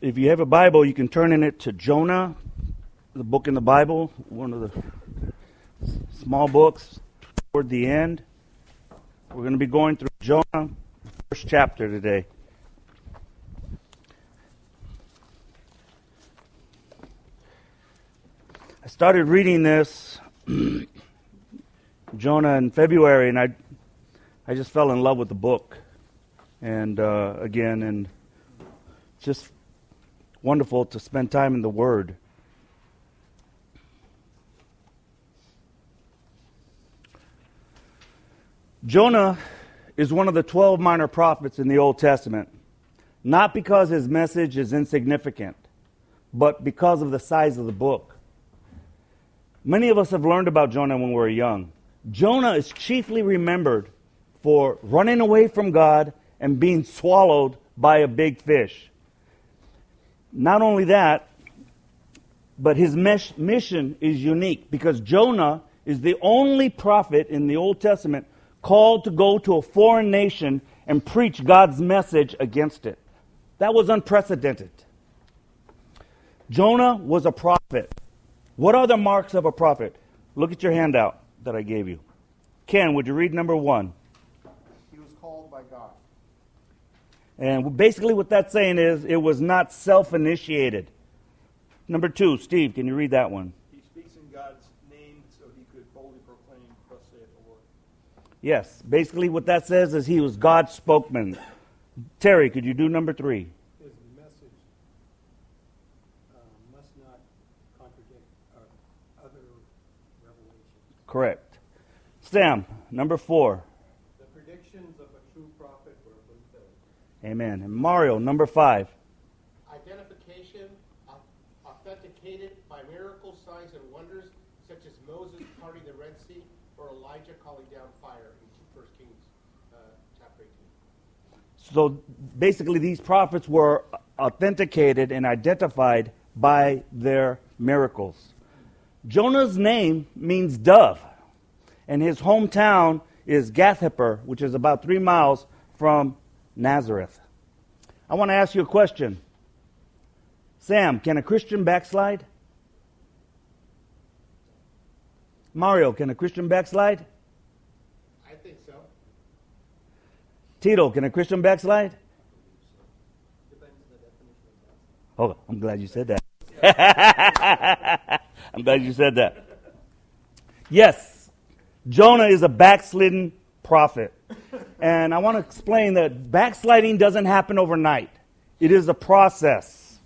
if you have a Bible, you can turn in it to Jonah, the book in the Bible, one of the small books toward the end. We're going to be going through Jonah, first chapter today. I started reading this Jonah in February, and I I just fell in love with the book, and uh, again, and just wonderful to spend time in the Word. Jonah is one of the 12 minor prophets in the Old Testament, not because his message is insignificant, but because of the size of the book. Many of us have learned about Jonah when we were young. Jonah is chiefly remembered for running away from God and being swallowed by a big fish. Not only that, but his mission is unique because Jonah is the only prophet in the Old Testament called to go to a foreign nation and preach God's message against it. That was unprecedented. Jonah was a prophet. What are the marks of a prophet? Look at your handout that I gave you. Ken, would you read number one? And basically, what that's saying is it was not self initiated. Number two, Steve, can you read that one? He speaks in God's name so he could boldly proclaim, Thus saith the Lord. Yes, basically, what that says is he was God's spokesman. Terry, could you do number three? His message uh, must not contradict uh, other revelations. Correct. Sam, number four. Amen. And Mario, number five. Identification authenticated by miracle signs and wonders, such as Moses parting the Red Sea or Elijah calling down fire in 1 Kings uh, chapter 18. So basically, these prophets were authenticated and identified by their miracles. Jonah's name means dove, and his hometown is Gath-hepher, which is about three miles from Nazareth. I want to ask you a question. Sam, can a Christian backslide? Mario, can a Christian backslide? I think so. Tito, can a Christian backslide? Oh, I'm glad you said that. I'm glad you said that. Yes, Jonah is a backslidden prophet. And I want to explain that backsliding doesn't happen overnight, it is a process.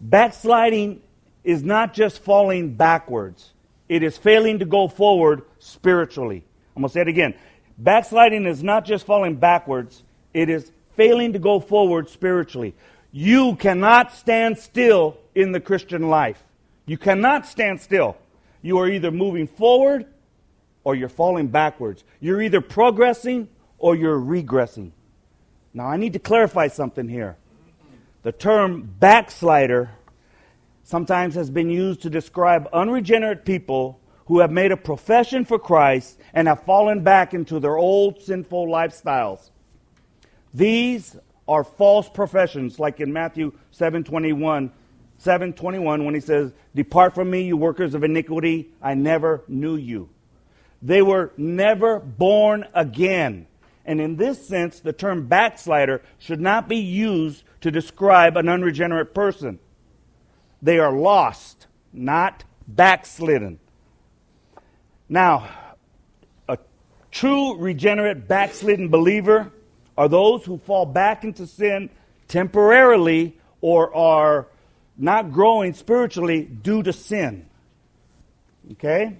Backsliding is not just falling backwards, it is failing to go forward spiritually. I'm going to say it again. Backsliding is not just falling backwards, it is failing to go forward spiritually. You cannot stand still in the Christian life. You cannot stand still. You are either moving forward or you're falling backwards. You're either progressing or you're regressing. Now, I need to clarify something here. The term backslider sometimes has been used to describe unregenerate people who have made a profession for Christ and have fallen back into their old sinful lifestyles. These are false professions, like in Matthew 7:21, 7:21 when he says, "Depart from me, you workers of iniquity, I never knew you." They were never born again. And in this sense, the term backslider should not be used to describe an unregenerate person. They are lost, not backslidden. Now, a true regenerate backslidden believer are those who fall back into sin temporarily or are not growing spiritually due to sin. Okay?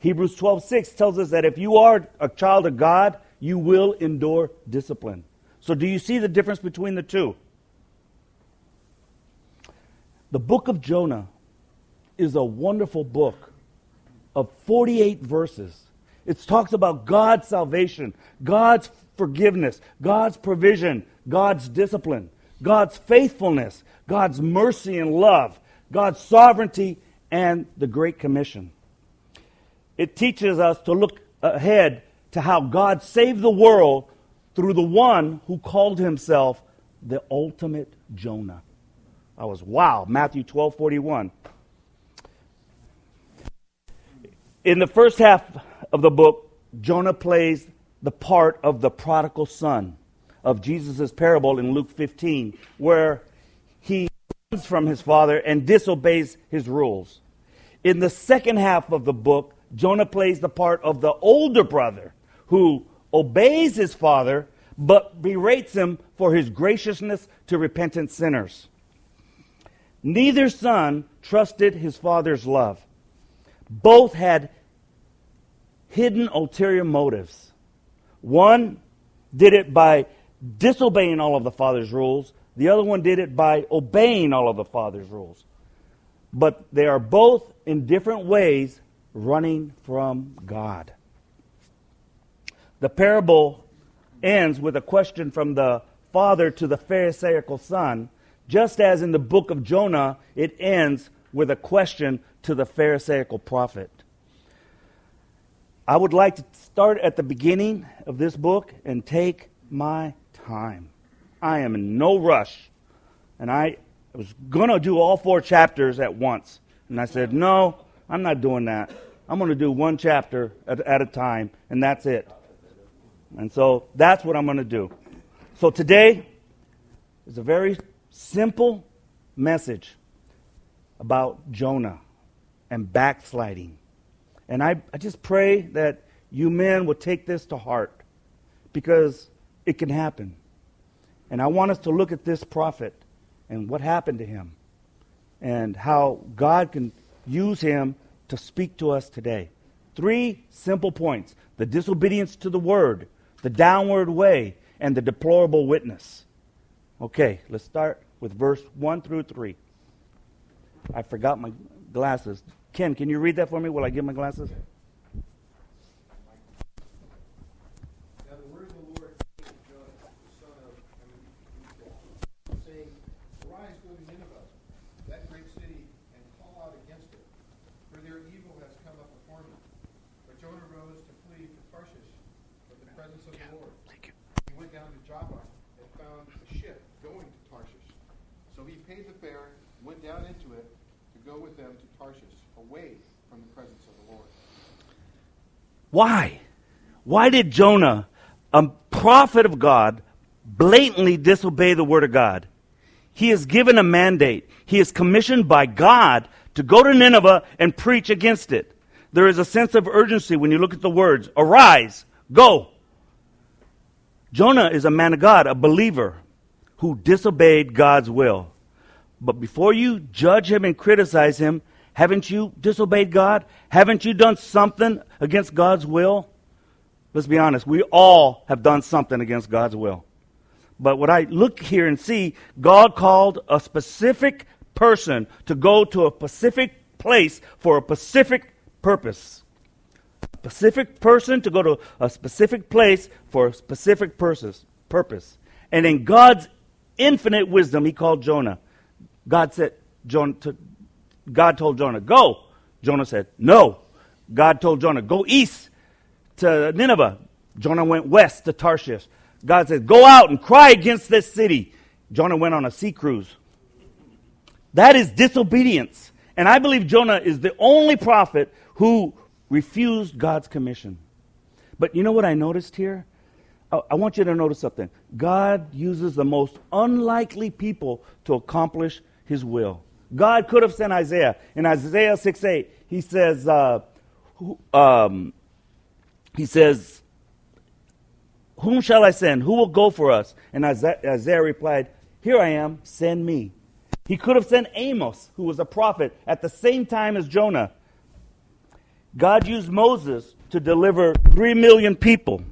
Hebrews 12:6 tells us that if you are a child of God, you will endure discipline. So do you see the difference between the two? The book of Jonah is a wonderful book of 48 verses. It talks about God's salvation, God's forgiveness, God's provision, God's discipline, God's faithfulness, God's mercy and love, God's sovereignty, and the Great Commission it teaches us to look ahead to how God saved the world through the one who called himself the ultimate Jonah. I was, wow, Matthew 12 41. In the first half of the book, Jonah plays the part of the prodigal son of Jesus' parable in Luke 15, where he runs from his father and disobeys his rules. In the second half of the book, Jonah plays the part of the older brother who obeys his father but berates him for his graciousness to repentant sinners. Neither son trusted his father's love. Both had hidden ulterior motives. One did it by disobeying all of the father's rules, the other one did it by obeying all of the father's rules. But they are both in different ways running from God. The parable ends with a question from the father to the Pharisaical son, just as in the book of Jonah, it ends with a question to the Pharisaical prophet. I would like to start at the beginning of this book and take my time. I am in no rush. And I was going to do all four chapters at once. And I said, no, I'm not doing that. I'm going to do one chapter at, at a time, and that's it. And so that's what I'm going to do. So today is a very simple message about Jonah and backsliding. And I, I just pray that you men will take this to heart because it can happen. And I want us to look at this prophet and what happened to him and how God can use him to speak to us today. Three simple points the disobedience to the word, the downward way, and the deplorable witness. Okay, let's start with verse 1 through 3. I forgot my glasses. Ken, can you read that for me while I get my glasses? Now the word of the Lord came to Jonah, the son of Amittai, saying, Arise, go to Nineveh, that great city, and call out against it, for their evil has come up before me. But Jonah rose to flee to Tarshish from the presence of the Lord. Thank you. He went down to Joppa and found a ship going to Tarshish. So he paid the fare, went down into it to go with them to Tarshish, away from the presence of the Lord. Why? Why did Jonah, a prophet of God, blatantly disobey the word of God? He is given a mandate. He is commissioned by God to go to Nineveh and preach against it. There is a sense of urgency when you look at the words arise, go. Jonah is a man of God, a believer who disobeyed God's will. But before you judge him and criticize him, haven't you disobeyed God? Haven't you done something against God's will? Let's be honest, we all have done something against God's will. But what I look here and see, God called a specific person to go to a specific place for a specific purpose. A specific person to go to a specific place for a specific purpose. And in God's infinite wisdom, he called Jonah. God said, Jonah, to, God told Jonah, go. Jonah said, no. God told Jonah, go east to Nineveh. Jonah went west to Tarshish. God said, go out and cry against this city. Jonah went on a sea cruise. That is disobedience. And I believe Jonah is the only prophet who refused God's commission. But you know what I noticed here? I, want you to notice something. God uses the most unlikely people to accomplish his will. God could have sent Isaiah. In Isaiah 6 8, he says, uh, um, he says, Whom shall I send? Who will go for us? And Isaiah, Isaiah replied, Here I am, send me. He could have sent Amos, who was a prophet, at the same time as Jonah. God used Moses to deliver three million people.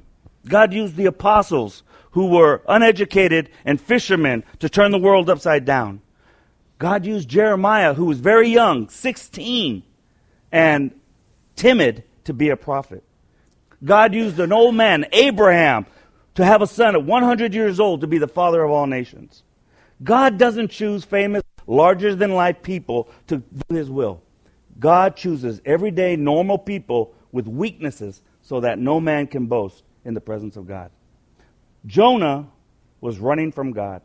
God used the apostles, who were uneducated and fishermen, to turn the world upside down. God used Jeremiah, who was very young, 16, and timid, to be a prophet. God used an old man, Abraham, to have a son at 100 years old to be the father of all nations. God doesn't choose famous, larger than life people to do his will. God chooses everyday, normal people with weaknesses so that no man can boast in the presence of God. Jonah was running from God.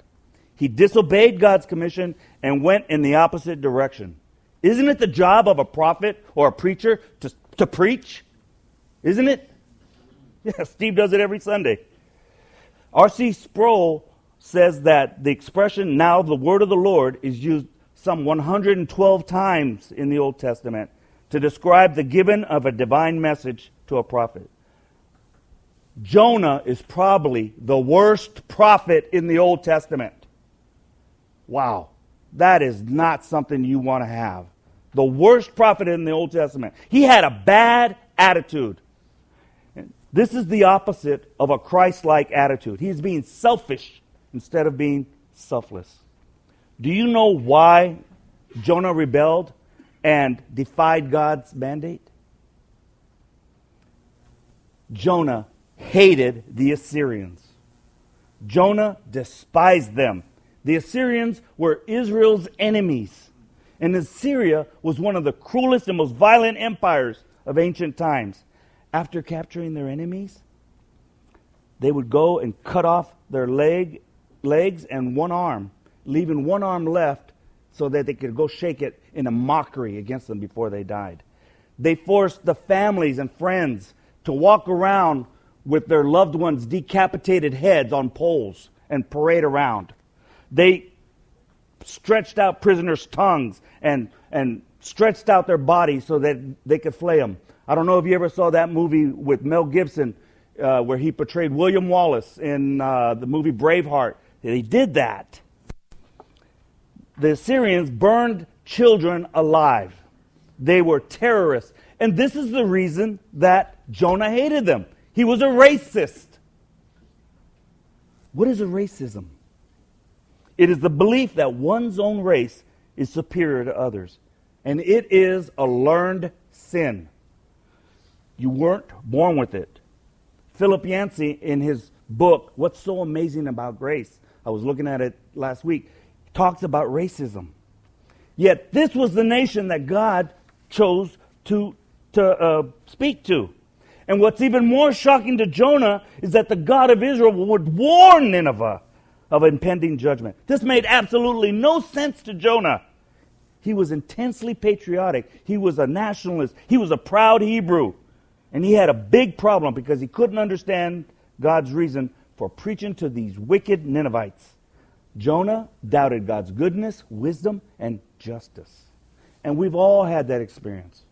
He disobeyed God's commission and went in the opposite direction. Isn't it the job of a prophet or a preacher to, to preach? Isn't it? Yeah, Steve does it every Sunday. R.C. Sproul says that the expression, now the word of the Lord, is used some 112 times in the Old Testament to describe the giving of a divine message to a prophet. Jonah is probably the worst prophet in the Old Testament. Wow. That is not something you want to have. The worst prophet in the Old Testament. He had a bad attitude. This is the opposite of a Christ like attitude. He's being selfish instead of being selfless. Do you know why Jonah rebelled and defied God's mandate? Jonah hated the Assyrians. Jonah despised them. The Assyrians were Israel's enemies. And Assyria was one of the cruelest and most violent empires of ancient times. After capturing their enemies, they would go and cut off their leg, legs and one arm, leaving one arm left so that they could go shake it in a mockery against them before they died. They forced the families and friends to walk around with their loved ones' decapitated heads on poles and parade around. They stretched out prisoners' tongues and, and stretched out their bodies so that they could flay them. I don't know if you ever saw that movie with Mel Gibson uh, where he portrayed William Wallace in uh, the movie Braveheart. He did that. The Assyrians burned children alive. They were terrorists. And this is the reason that Jonah hated them. He was a racist. What is a racism? It is the belief that one's own race is superior to others. And it is a learned sin. You weren't born with it. Philip Yancey, in his book, What's So Amazing About Grace, I was looking at it last week, talks about racism. Yet this was the nation that God chose to, to uh, speak to. And what's even more shocking to Jonah is that the God of Israel would warn Nineveh of impending judgment. This made absolutely no sense to Jonah. He was intensely patriotic. He was a nationalist. He was a proud Hebrew. And he had a big problem because he couldn't understand God's reason for preaching to these wicked Ninevites. Jonah doubted God's goodness, wisdom, and justice. And we've all had that experience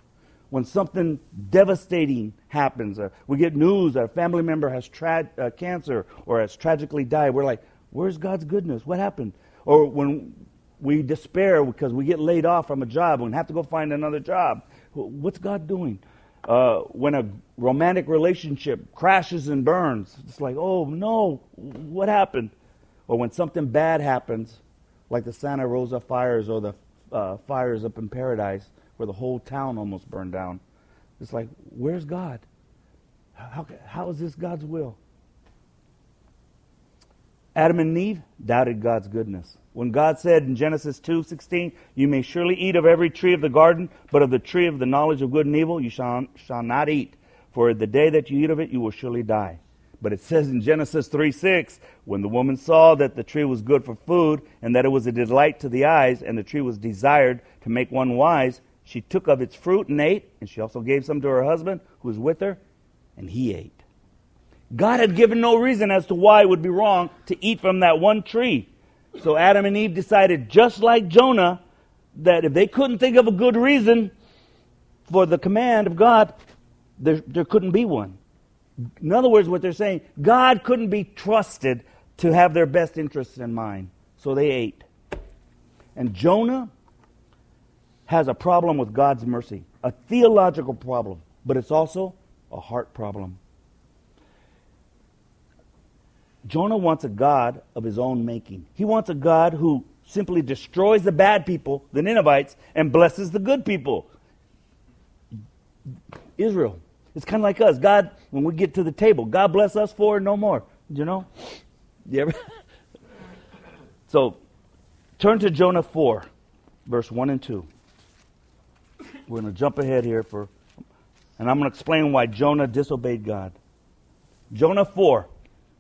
when something devastating happens, or we get news that a family member has tra- uh, cancer or has tragically died, we're like, where's God's goodness? What happened? Or when we despair because we get laid off from a job and have to go find another job, what's God doing? Uh, when a romantic relationship crashes and burns, it's like, oh no, what happened? Or when something bad happens, like the Santa Rosa fires or the uh, fires up in paradise, where the whole town almost burned down. It's like, where's God? How, how is this God's will? Adam and Eve doubted God's goodness. When God said in Genesis 2:16, "You may surely eat of every tree of the garden, but of the tree of the knowledge of good and evil you shall, shall not eat, for the day that you eat of it you will surely die." But it says in Genesis 3:6, when the woman saw that the tree was good for food and that it was a delight to the eyes and the tree was desired to make one wise, she took of its fruit and ate, and she also gave some to her husband who was with her, and he ate. God had given no reason as to why it would be wrong to eat from that one tree. So Adam and Eve decided, just like Jonah, that if they couldn't think of a good reason for the command of God, there, there couldn't be one. In other words, what they're saying, God couldn't be trusted to have their best interests in mind. So they ate. And Jonah has a problem with God's mercy, a theological problem, but it's also a heart problem. Jonah wants a God of his own making. He wants a God who simply destroys the bad people, the Ninevites, and blesses the good people. Israel. It's kind of like us. God, when we get to the table, God bless us for no more. You know? You ever? so, turn to Jonah 4, verse 1 and 2. We're going to jump ahead here for, and I'm going to explain why Jonah disobeyed God. Jonah 4,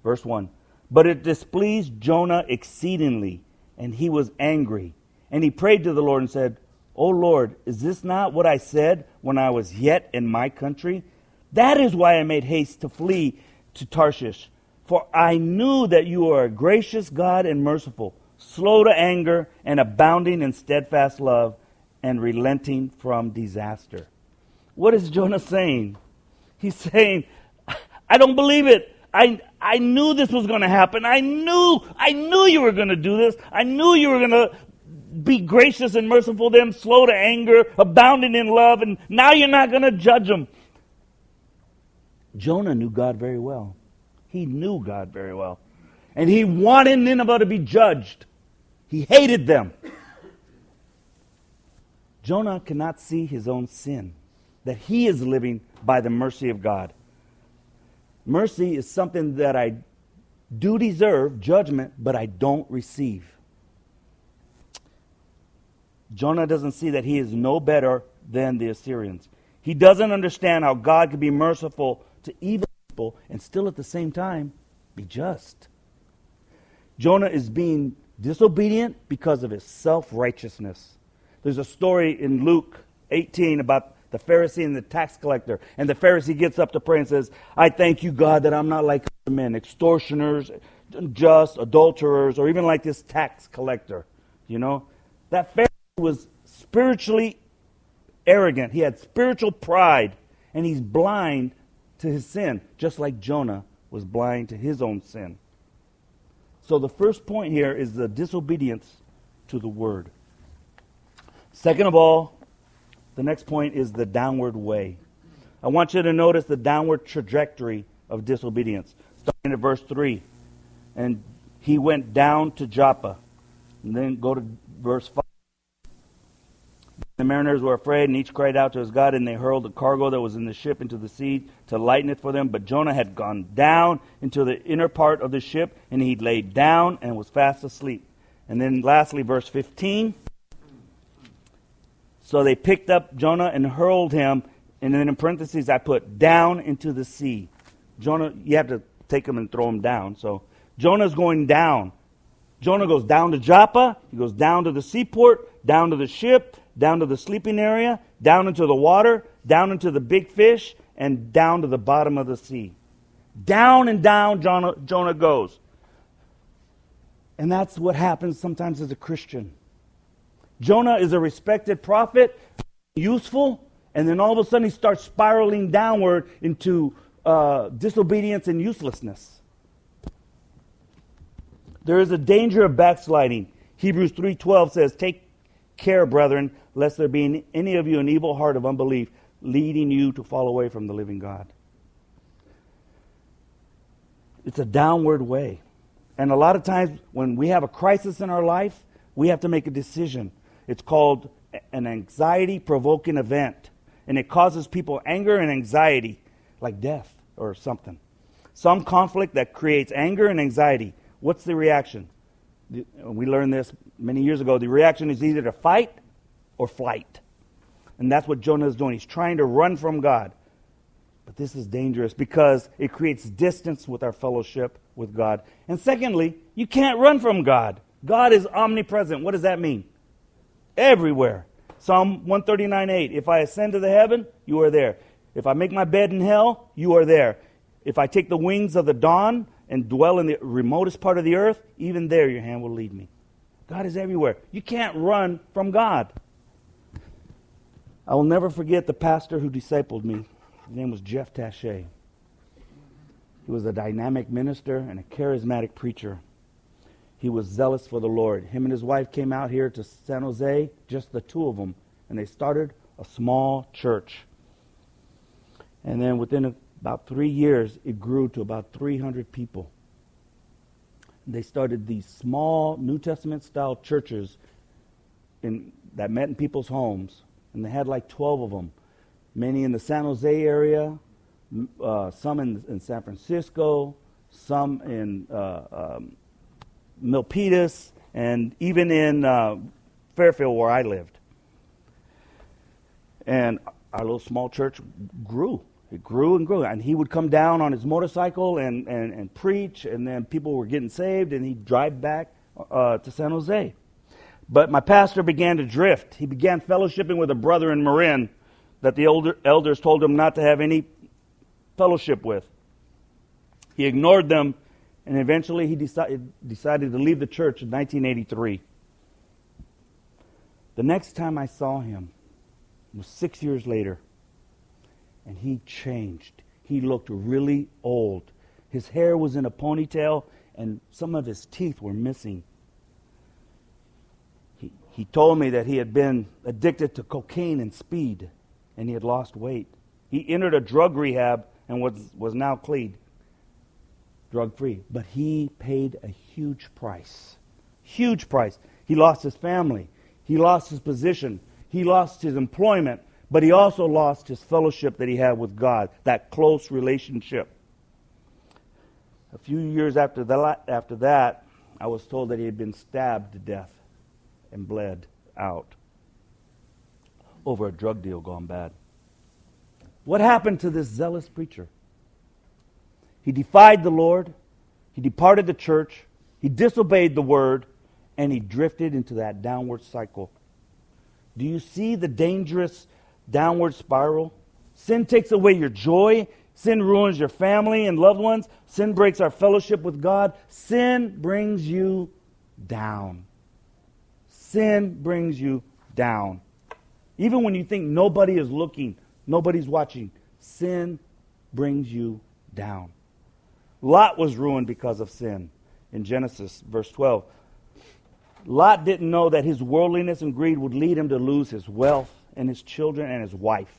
verse 1. But it displeased Jonah exceedingly, and he was angry. And he prayed to the Lord and said, O Lord, is this not what I said when I was yet in my country? That is why I made haste to flee to Tarshish. For I knew that you are a gracious God and merciful, slow to anger, and abounding in steadfast love, and relenting from disaster. What is Jonah saying? He's saying, I don't believe it. I, I knew this was going to happen. I knew, I knew you were going to do this. I knew you were going to be gracious and merciful to them, slow to anger, abounding in love, and now you're not going to judge them. Jonah knew God very well. He knew God very well. And he wanted Nineveh to be judged. He hated them. Jonah cannot see his own sin, that he is living by the mercy of God. Mercy is something that I do deserve, judgment, but I don't receive. Jonah doesn't see that he is no better than the Assyrians. He doesn't understand how God can be merciful to evil people and still at the same time be just. Jonah is being disobedient because of his self righteousness. There's a story in Luke 18 about the Pharisee and the tax collector. And the Pharisee gets up to pray and says, I thank you, God, that I'm not like other men, extortioners, unjust, adulterers, or even like this tax collector. You know? That Pharisee was spiritually arrogant. He had spiritual pride, and he's blind to his sin, just like Jonah was blind to his own sin. So the first point here is the disobedience to the word. Second of all, the next point is the downward way. I want you to notice the downward trajectory of disobedience. Starting at verse 3. And he went down to Joppa. And then go to verse 5. The mariners were afraid, and each cried out to his God, and they hurled the cargo that was in the ship into the sea to lighten it for them. But Jonah had gone down into the inner part of the ship, and he laid down and was fast asleep. And then lastly, verse 15. So they picked up Jonah and hurled him, and then in parentheses I put down into the sea. Jonah, you have to take him and throw him down. So Jonah's going down. Jonah goes down to Joppa, he goes down to the seaport, down to the ship, down to the sleeping area, down into the water, down into the big fish, and down to the bottom of the sea. Down and down Jonah, Jonah goes. And that's what happens sometimes as a Christian. Jonah is a respected prophet, useful, and then all of a sudden he starts spiraling downward into uh, disobedience and uselessness. There is a danger of backsliding. Hebrews 3:12 says, "Take care, brethren, lest there be in any of you an evil heart of unbelief, leading you to fall away from the living God." It's a downward way. And a lot of times when we have a crisis in our life, we have to make a decision. It's called an anxiety provoking event. And it causes people anger and anxiety, like death or something. Some conflict that creates anger and anxiety. What's the reaction? We learned this many years ago. The reaction is either to fight or flight. And that's what Jonah is doing. He's trying to run from God. But this is dangerous because it creates distance with our fellowship with God. And secondly, you can't run from God. God is omnipresent. What does that mean? Everywhere. Psalm 139 8. If I ascend to the heaven, you are there. If I make my bed in hell, you are there. If I take the wings of the dawn and dwell in the remotest part of the earth, even there your hand will lead me. God is everywhere. You can't run from God. I will never forget the pastor who discipled me. His name was Jeff Taché. He was a dynamic minister and a charismatic preacher. He was zealous for the Lord. Him and his wife came out here to San Jose, just the two of them, and they started a small church. And then within about three years, it grew to about 300 people. They started these small New Testament style churches in, that met in people's homes, and they had like 12 of them. Many in the San Jose area, uh, some in, in, San Francisco, some in uh, um, Milpitas, and even in uh, Fairfield, where I lived. And our little small church grew. It grew and grew. And he would come down on his motorcycle and, and, and preach, and then people were getting saved, and he'd drive back uh, to San Jose. But my pastor began to drift. He began fellowshipping with a brother in Marin that the older elders told him not to have any fellowship with. He ignored them, and eventually he decided, decided to leave the church in 1983. The next time I saw him was six years later, and he changed. He looked really old. His hair was in a ponytail, and some of his teeth were missing. He, he told me that he had been addicted to cocaine and speed, and he had lost weight. He entered a drug rehab and was, was now clean, drug free. But he paid a huge price. Huge price. He lost his family, he lost his position, he lost his employment, but he also lost his fellowship that he had with God, that close relationship. A few years after that, after that, I was told that he had been stabbed to death and bled out over a drug deal gone bad. What happened to this zealous preacher? He defied the Lord, he departed the church, he disobeyed the word, and he drifted into that downward cycle. Do you see the dangerous downward spiral? Sin takes away your joy. Sin ruins your family and loved ones. Sin breaks our fellowship with God. Sin brings you down. Sin brings you down. Even when you think nobody is looking, nobody's watching, sin brings you down. Lot was ruined because of sin in Genesis, verse 12. Lot didn't know that his worldliness and greed would lead him to lose his wealth and his children and his wife.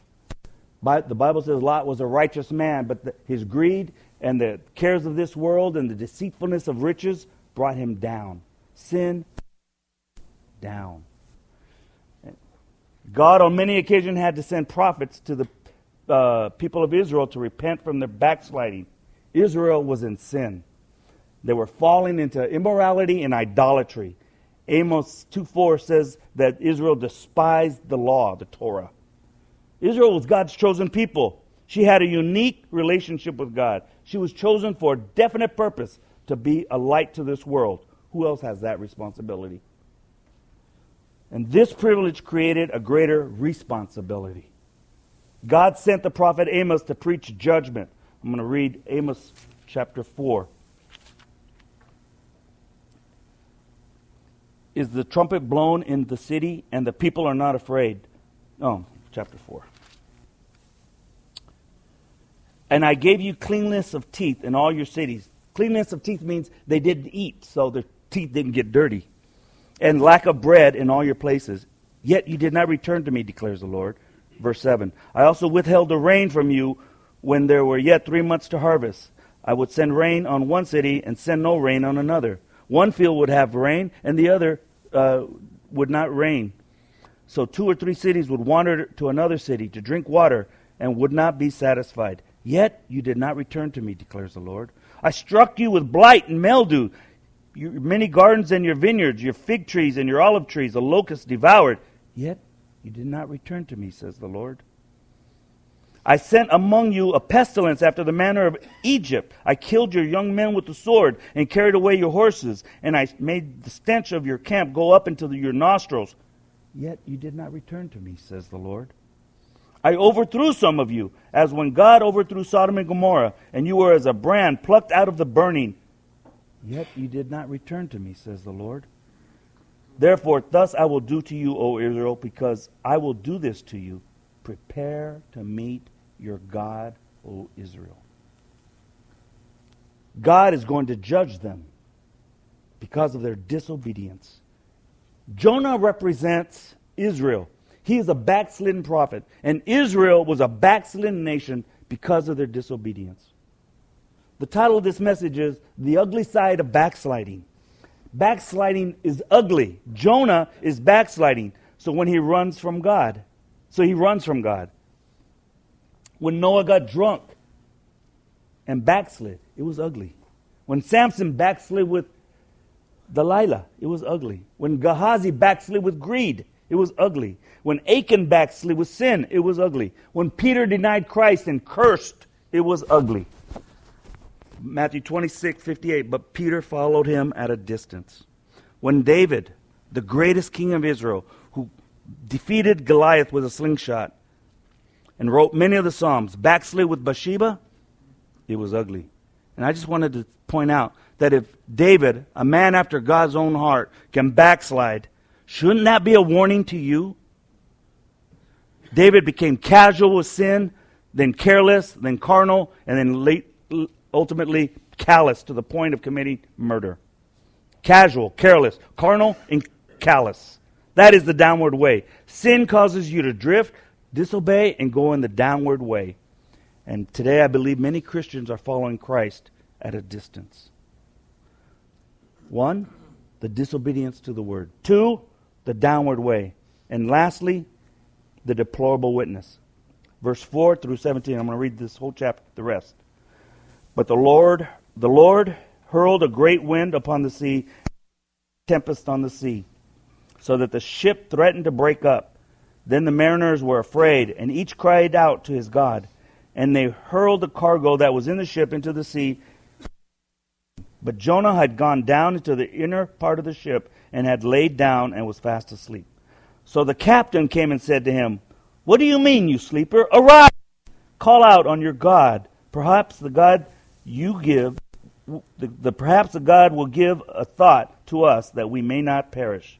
The Bible says Lot was a righteous man, but his greed and the cares of this world and the deceitfulness of riches brought him down. Sin down. God, on many occasions, had to send prophets to the uh, people of Israel to repent from their backsliding. Israel was in sin. They were falling into immorality and idolatry. Amos 2:4 says that Israel despised the law, the Torah. Israel was God's chosen people. She had a unique relationship with God. She was chosen for a definite purpose to be a light to this world. Who else has that responsibility? And this privilege created a greater responsibility. God sent the prophet Amos to preach judgment. I'm going to read Amos chapter 4. Is the trumpet blown in the city and the people are not afraid? Oh, chapter 4. And I gave you cleanness of teeth in all your cities. Cleanness of teeth means they didn't eat, so their teeth didn't get dirty. And lack of bread in all your places. Yet you did not return to me, declares the Lord. Verse 7. I also withheld the rain from you when there were yet three months to harvest. I would send rain on one city and send no rain on another. One field would have rain, and the other uh, would not rain. So two or three cities would wander to another city to drink water and would not be satisfied. Yet you did not return to me, declares the Lord. I struck you with blight and mildew. Your many gardens and your vineyards, your fig trees and your olive trees, the locusts devoured. Yet you did not return to me, says the Lord. I sent among you a pestilence after the manner of Egypt. I killed your young men with the sword and carried away your horses, and I made the stench of your camp go up into your nostrils. Yet you did not return to me, says the Lord. I overthrew some of you, as when God overthrew Sodom and Gomorrah, and you were as a brand plucked out of the burning. Yet you did not return to me, says the Lord. Therefore, thus I will do to you, O Israel, because I will do this to you. Prepare to meet your God, O Israel. God is going to judge them because of their disobedience. Jonah represents Israel. He is a backslidden prophet. And Israel was a backslidden nation because of their disobedience. The title of this message is The Ugly Side of Backsliding. Backsliding is ugly. Jonah is backsliding. So when he runs from God, so he runs from God. When Noah got drunk and backslid, it was ugly. When Samson backslid with Delilah, it was ugly. When Gehazi backslid with greed, it was ugly. When Achan backslid with sin, it was ugly. When Peter denied Christ and cursed, it was ugly. Matthew 26, 58. But Peter followed him at a distance. when David, the greatest king of Israel, who defeated Goliath with a slingshot and wrote many of the Psalms, backslid with Bathsheba, it was ugly. And I just wanted to point out that if David, a man after God's own heart, can backslide, shouldn't that be a warning to you? David became casual with sin, then careless, then carnal, and then late, ultimately callous to the point of committing murder. Casual, careless, carnal, and callous. That is the downward way. Sin causes you to drift, disobey, and go in the downward way. And today I believe many Christians are following Christ at a distance. One, the disobedience to the word. Two, the downward way. And lastly, the deplorable witness. Verse 4 through 17. I'm going to read this whole chapter, the rest. But the Lord, the Lord hurled a great wind upon the sea, tempest on the sea, so that the ship threatened to break up. Then the mariners were afraid, and each cried out to his God. And they hurled the cargo that was in the ship into the sea. But Jonah had gone down into the inner part of the ship and had laid down and was fast asleep. So the captain came and said to him, What do you mean, you sleeper? Arise! Call out on your God. Perhaps the God you give, the, the, perhaps the God will give a thought to us that we may not perish.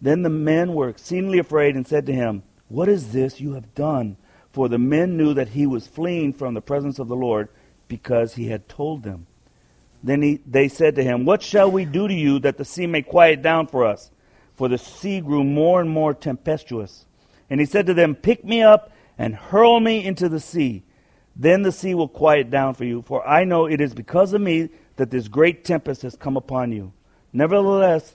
Then the men were exceedingly afraid and said to him, What is this you have done? For the men knew that he was fleeing from the presence of the Lord because he had told them. Then he, they said to him, What shall we do to you that the sea may quiet down for us? For the sea grew more and more tempestuous. And he said to them, Pick me up and hurl me into the sea. Then the sea will quiet down for you, for I know it is because of me that this great tempest has come upon you. Nevertheless,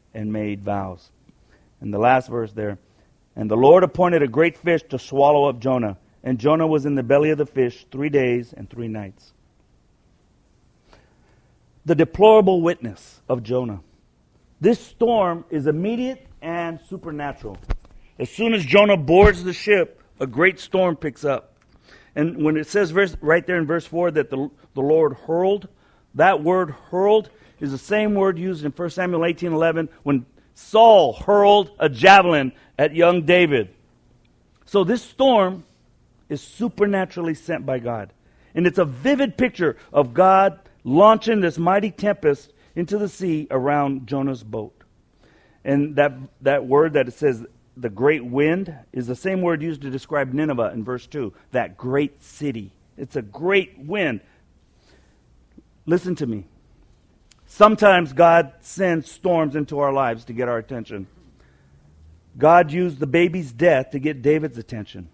and made vows. And the last verse there. And the Lord appointed a great fish to swallow up Jonah. And Jonah was in the belly of the fish three days and three nights. The deplorable witness of Jonah. This storm is immediate and supernatural. As soon as Jonah boards the ship, a great storm picks up. And when it says verse, right there in verse 4 that the, the Lord hurled, that word hurled is the same word used in 1 Samuel 18:11 when Saul hurled a javelin at young David. So this storm is supernaturally sent by God. And it's a vivid picture of God launching this mighty tempest into the sea around Jonah's boat. And that, that word that it says, the great wind, is the same word used to describe Nineveh in verse 2, that great city. It's a great wind. Listen to me. Sometimes God sends storms into our lives to get our attention. God used the baby's death to get David's attention.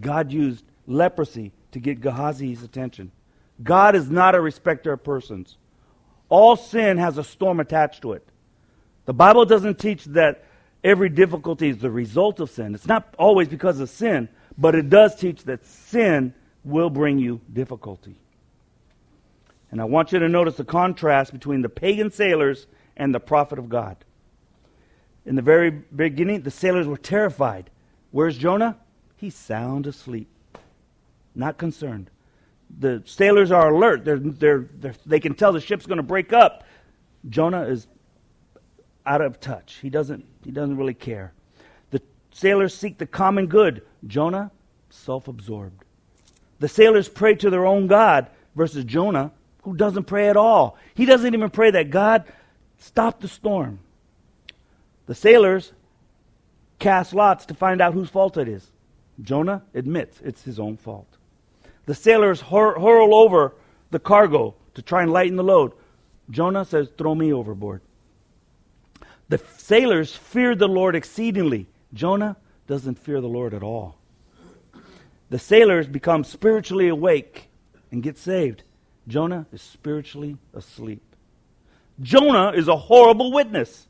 God used leprosy to get Gehazi's attention. God is not a respecter of persons. All sin has a storm attached to it. The Bible doesn't teach that every difficulty is the result of sin. It's not always because of sin, but it does teach that sin will bring you difficulty. And I want you to notice the contrast between the pagan sailors and the prophet of God. In the very beginning, the sailors were terrified. Where's Jonah? He's sound asleep, not concerned. The sailors are alert. They're, they're, they're, they can tell the ship's going to break up. Jonah is out of touch. He doesn't, he doesn't really care. The sailors seek the common good. Jonah, self absorbed. The sailors pray to their own God versus Jonah, who doesn't pray at all. He doesn't even pray that God stop the storm. The sailors cast lots to find out whose fault it is. Jonah admits it's his own fault. The sailors hur- hurl over the cargo to try and lighten the load. Jonah says, Throw me overboard. The sailors feared the Lord exceedingly. Jonah doesn't fear the Lord at all. The sailors become spiritually awake and get saved. Jonah is spiritually asleep. Jonah is a horrible witness.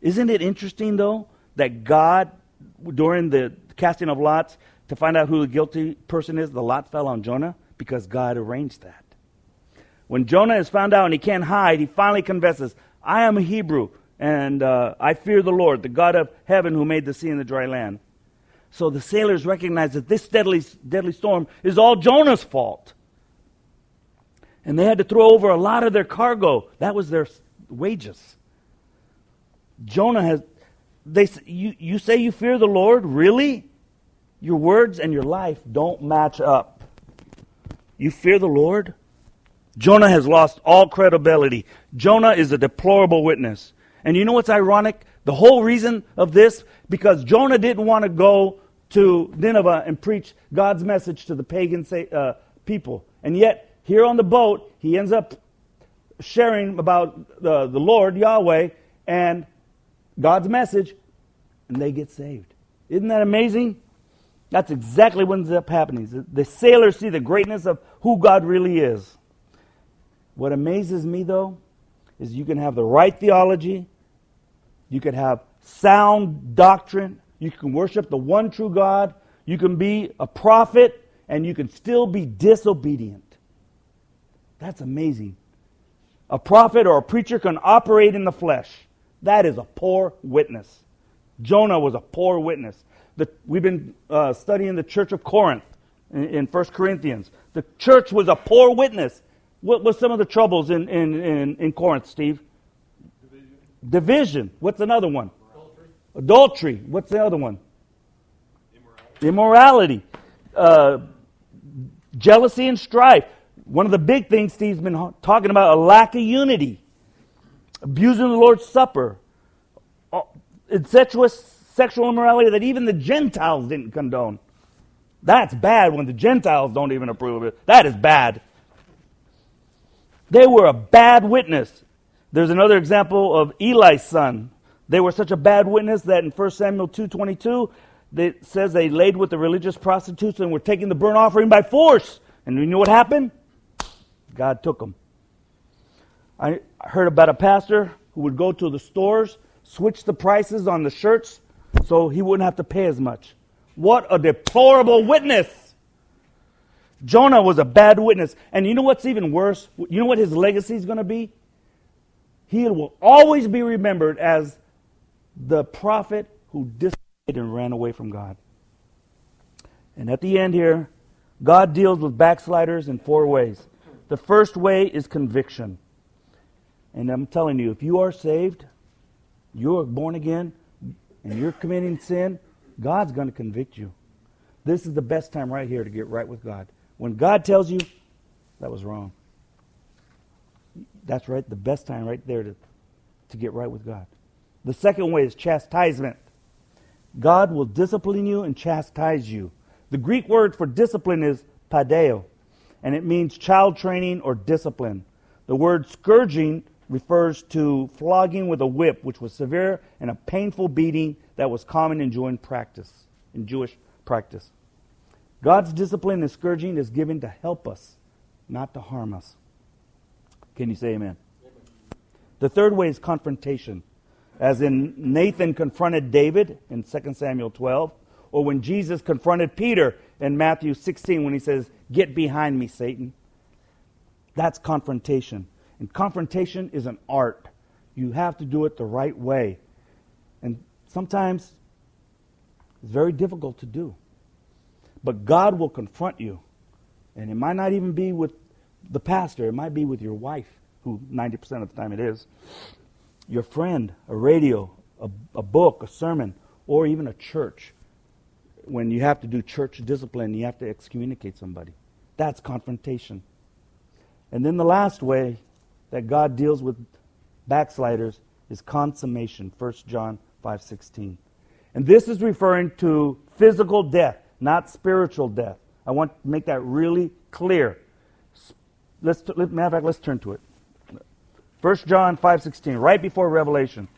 Isn't it interesting, though, that God, during the casting of lots, to find out who the guilty person is, the lot fell on Jonah because God arranged that. When Jonah is found out and he can't hide, he finally confesses, I am a Hebrew, and uh, I fear the Lord, the God of heaven who made the sea and the dry land. So the sailors recognize that this deadly, deadly storm is all Jonah's fault. And they had to throw over a lot of their cargo. That was their wages. Jonah has, they, you, you say you fear the Lord? Really? Your words and your life don't match up. You fear the Lord? Jonah has lost all credibility. Jonah is a deplorable witness. And you know what's ironic? The whole reason of this, because Jonah didn't want to go to Nineveh and preach God's message to the pagan uh, people. And yet, here on the boat, he ends up sharing about the, the Lord, Yahweh, and God's message, and they get saved. Isn't that amazing? That's exactly what ends up happening. The sailors see the greatness of who God really is. What amazes me, though, is you can have the right theology, you can have sound doctrine, you can worship the one true God, you can be a prophet, and you can still be disobedient. That's amazing. A prophet or a preacher can operate in the flesh. That is a poor witness. Jonah was a poor witness. The, we've been uh, studying the church of Corinth in, in 1 Corinthians. The church was a poor witness. What was some of the troubles in, in, in, in Corinth, Steve? Division. Division. What's another one? Adultery. Adultery. What's the other one? Immorality. Immorality. Uh, jealousy and strife. One of the big things Steve's been talking about a lack of unity, abusing the Lord's Supper, uh, incestuous sexual immorality that even the Gentiles didn't condone. That's bad when the Gentiles don't even approve of it. That is bad. They were a bad witness. There's another example of Eli's son. They were such a bad witness that in 1 Samuel 2.22, it says they laid with the religious prostitutes and were taking the burnt offering by force. And you know what happened? God took them. I heard about a pastor who would go to the stores, switch the prices on the shirts so he wouldn't have to pay as much. What a deplorable witness! Jonah was a bad witness. And you know what's even worse? You know what his legacy is going to be? He will always be remembered as the prophet who disobeyed and ran away from God. And at the end here, God deals with backsliders in four ways. The first way is conviction. And I'm telling you, if you are saved, you're born again, and you're committing sin, God's going to convict you. This is the best time right here to get right with God. When God tells you that was wrong, that's right, the best time right there to, to get right with God. The second way is chastisement. God will discipline you and chastise you. The Greek word for discipline is padeo, and it means child training or discipline. The word scourging refers to flogging with a whip, which was severe and a painful beating that was common in Jewish practice. In Jewish practice. God's discipline and scourging is given to help us, not to harm us. Can you say amen? amen? The third way is confrontation. As in Nathan confronted David in 2 Samuel 12, or when Jesus confronted Peter in Matthew 16 when he says, Get behind me, Satan. That's confrontation. And confrontation is an art. You have to do it the right way. And sometimes it's very difficult to do. But God will confront you. And it might not even be with the pastor, it might be with your wife, who 90% of the time it is, your friend, a radio, a, a book, a sermon, or even a church. When you have to do church discipline, you have to excommunicate somebody. That's confrontation. And then the last way that God deals with backsliders is consummation, 1 John 5:16. And this is referring to physical death, not spiritual death. I want to make that really clear. Let's, matter of fact, let's turn to it. 1 John 5.16, right before Revelation.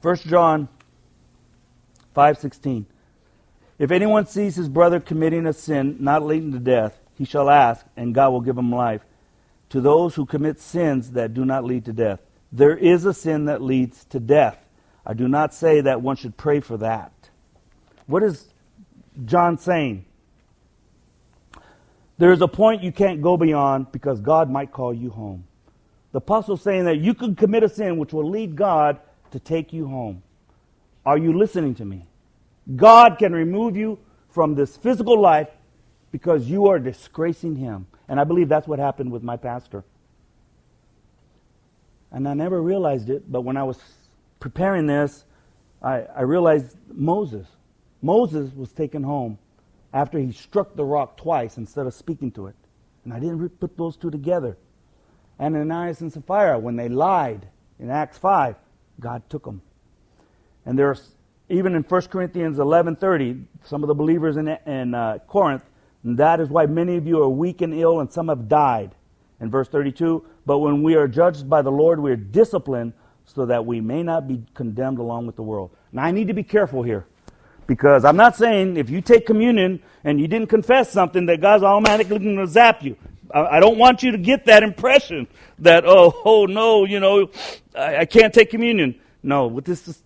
1 John 5:16 If anyone sees his brother committing a sin not leading to death, he shall ask, and God will give him life. To those who commit sins that do not lead to death, there is a sin that leads to death. I do not say that one should pray for that. What is John saying? There is a point you can't go beyond because God might call you home. The apostle saying that you can commit a sin which will lead God to take you home. Are you listening to me? God can remove you from this physical life because you are disgracing Him. And I believe that's what happened with my pastor. And I never realized it, but when I was preparing this, I, I realized Moses. Moses was taken home after he struck the rock twice instead of speaking to it. And I didn't put those two together. And Ananias and Sapphira, when they lied in Acts 5, God took them. And there's even in 1 Corinthians 11:30, some of the believers in, in uh, Corinth, that is why many of you are weak and ill, and some have died. In verse 32, but when we are judged by the Lord, we are disciplined so that we may not be condemned along with the world. Now, I need to be careful here because I'm not saying if you take communion and you didn't confess something that God's automatically going to zap you. I don't want you to get that impression that, oh, oh no, you know, I, I can't take communion. No, with this, is,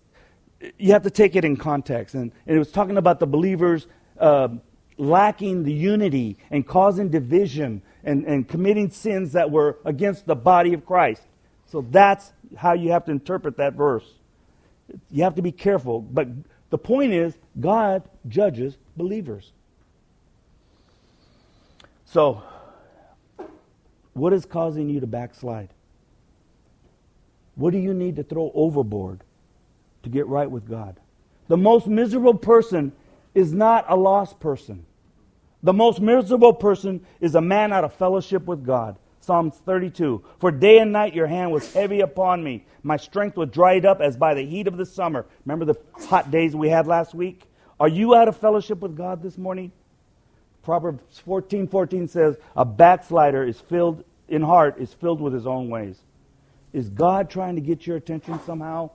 you have to take it in context. And, and, it was talking about the believers uh, lacking the unity and causing division and, and committing sins that were against the body of Christ. So that's how you have to interpret that verse. You have to be careful. But the point is, God judges believers. So, what is causing you to backslide? What do you need to throw overboard to get right with God? The most miserable person is not a lost person. The most miserable person is a man out of fellowship with God. Psalms 32. For day and night your hand was heavy upon me. My strength was dried up as by the heat of the summer. Remember the hot days we had last week? Are you out of fellowship with God this morning? Proverbs 14 14 says, A backslider is filled in heart is filled with his own ways. Is God trying to get your attention somehow?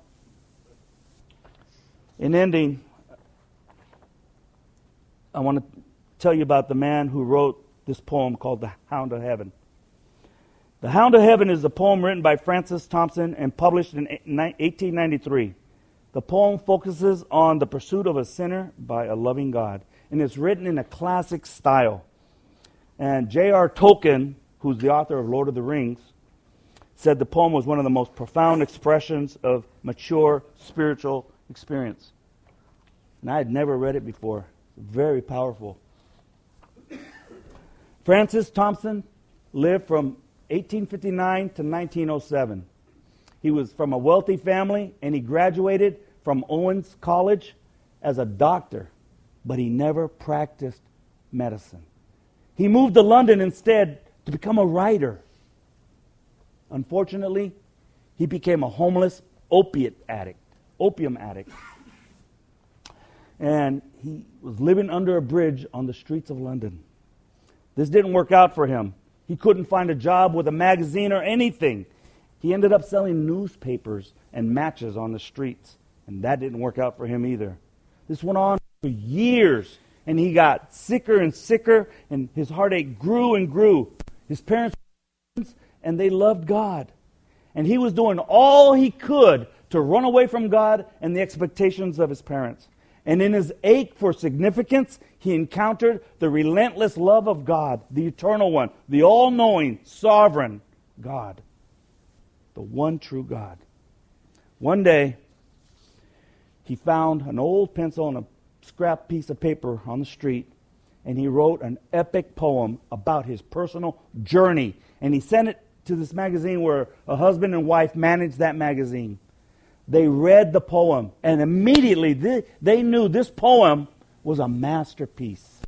In ending, I want to tell you about the man who wrote this poem called The Hound of Heaven. The Hound of Heaven is a poem written by Francis Thompson and published in 1893. The poem focuses on the pursuit of a sinner by a loving God, and it's written in a classic style. And J.R. Tolkien, who's the author of Lord of the Rings, said the poem was one of the most profound expressions of mature spiritual experience. And I had never read it before. Very powerful. Francis Thompson lived from 1859 to 1907. He was from a wealthy family and he graduated from Owens College as a doctor, but he never practiced medicine. He moved to London instead to become a writer. Unfortunately, he became a homeless opiate addict, opium addict. And he was living under a bridge on the streets of London. This didn't work out for him. He couldn't find a job with a magazine or anything. He ended up selling newspapers and matches on the streets, and that didn't work out for him either. This went on for years, and he got sicker and sicker, and his heartache grew and grew. His parents and they loved God. And he was doing all he could to run away from God and the expectations of his parents. And in his ache for significance, he encountered the relentless love of God, the eternal one, the all knowing, sovereign God, the one true God. One day, he found an old pencil and a scrap piece of paper on the street, and he wrote an epic poem about his personal journey. And he sent it to this magazine where a husband and wife managed that magazine. They read the poem, and immediately they, knew this poem was a masterpiece.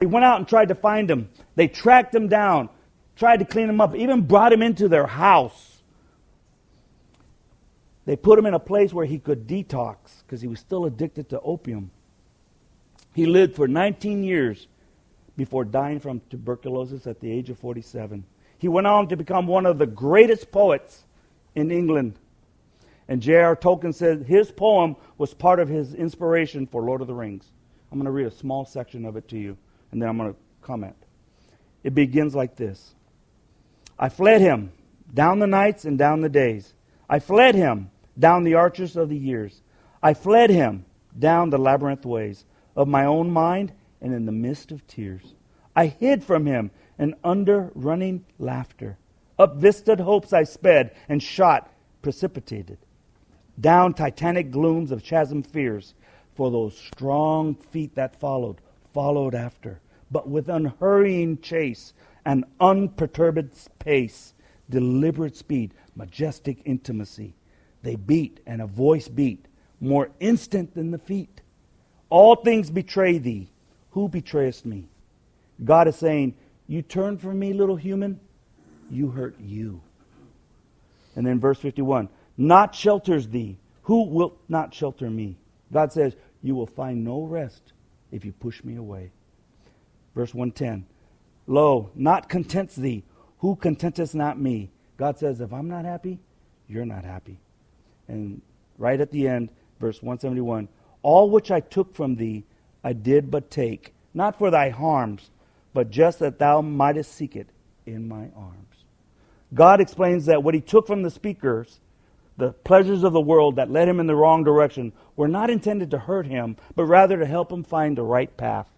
They went out and tried to find him. They tracked him down, tried to clean him up, even brought him into their house. They put him in a place where he could detox because he was still addicted to opium. He lived for 19 years before dying from tuberculosis at the age of 47. He went on to become one of the greatest poets in England. And J.R. Tolkien said his poem was part of his inspiration for Lord of the Rings. I'm going to read a small section of it to you, and then I'm going to comment. It begins like this I fled him down the nights and down the days. I fled him down the arches of the years. I fled him down the labyrinth ways of my own mind and in the midst of tears. I hid from him and under running laughter. Up vistaed hopes I sped and shot, precipitated. Down titanic glooms of chasm fears, for those strong feet that followed, followed after, but with unhurrying chase and unperturbed pace, deliberate speed, majestic intimacy. They beat, and a voice beat, more instant than the feet. All things betray thee. Who betrayest me? God is saying, You turn from me, little human, you hurt you. And then verse 51 Not shelters thee. Who wilt not shelter me? God says, You will find no rest if you push me away. Verse 110 Lo, not contents thee. Who contenteth not me? God says, If I'm not happy, you're not happy. And right at the end, verse 171 All which I took from thee, I did but take, not for thy harms, but just that thou mightest seek it in my arms. God explains that what he took from the speakers, the pleasures of the world that led him in the wrong direction, were not intended to hurt him, but rather to help him find the right path.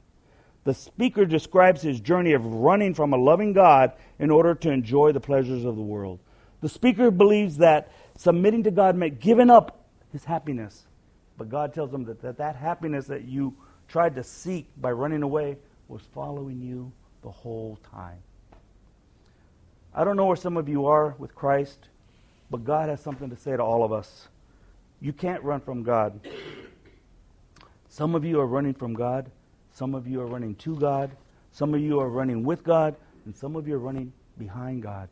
The speaker describes his journey of running from a loving God in order to enjoy the pleasures of the world. The speaker believes that submitting to God meant giving up his happiness. But God tells him that that, that happiness that you tried to seek by running away was following you the whole time. I don't know where some of you are with Christ, but God has something to say to all of us. You can't run from God. Some of you are running from God. Some of you are running to God. Some of you are running with God. And some of you are running behind God.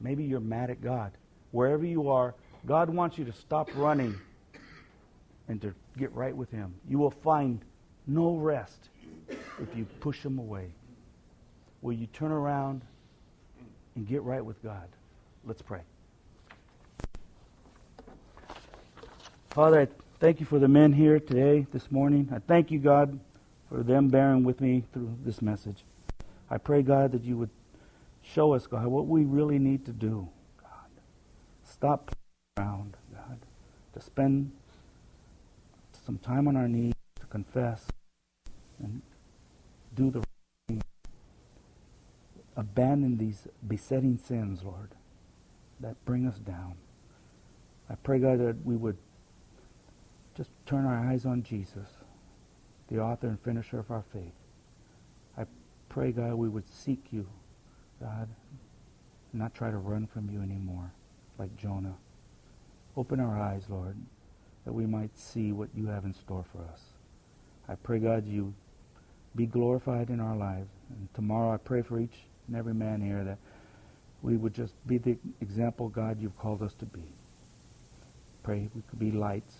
Maybe you're mad at God. Wherever you are, God wants you to stop running and to get right with Him. You will find no rest if you push Him away. Will you turn around and get right with God? Let's pray. Father, I thank you for the men here today, this morning. I thank you, God, for them bearing with me through this message. I pray, God, that you would show us, God, what we really need to do. God, stop around, God, to spend some time on our knees to confess and do the right thing. Abandon these besetting sins, Lord, that bring us down. I pray, God, that we would just turn our eyes on Jesus, the author and finisher of our faith. I pray, God, we would seek you, God, not try to run from you anymore like Jonah. Open our eyes, Lord, that we might see what you have in store for us. I pray, God, you be glorified in our lives. And tomorrow I pray for each and every man here that we would just be the example, God, you've called us to be. Pray we could be lights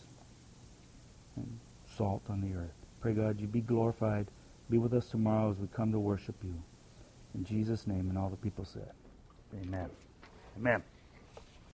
and salt on the earth. Pray, God, you be glorified. Be with us tomorrow as we come to worship you. In Jesus' name, and all the people said, Amen. Amen.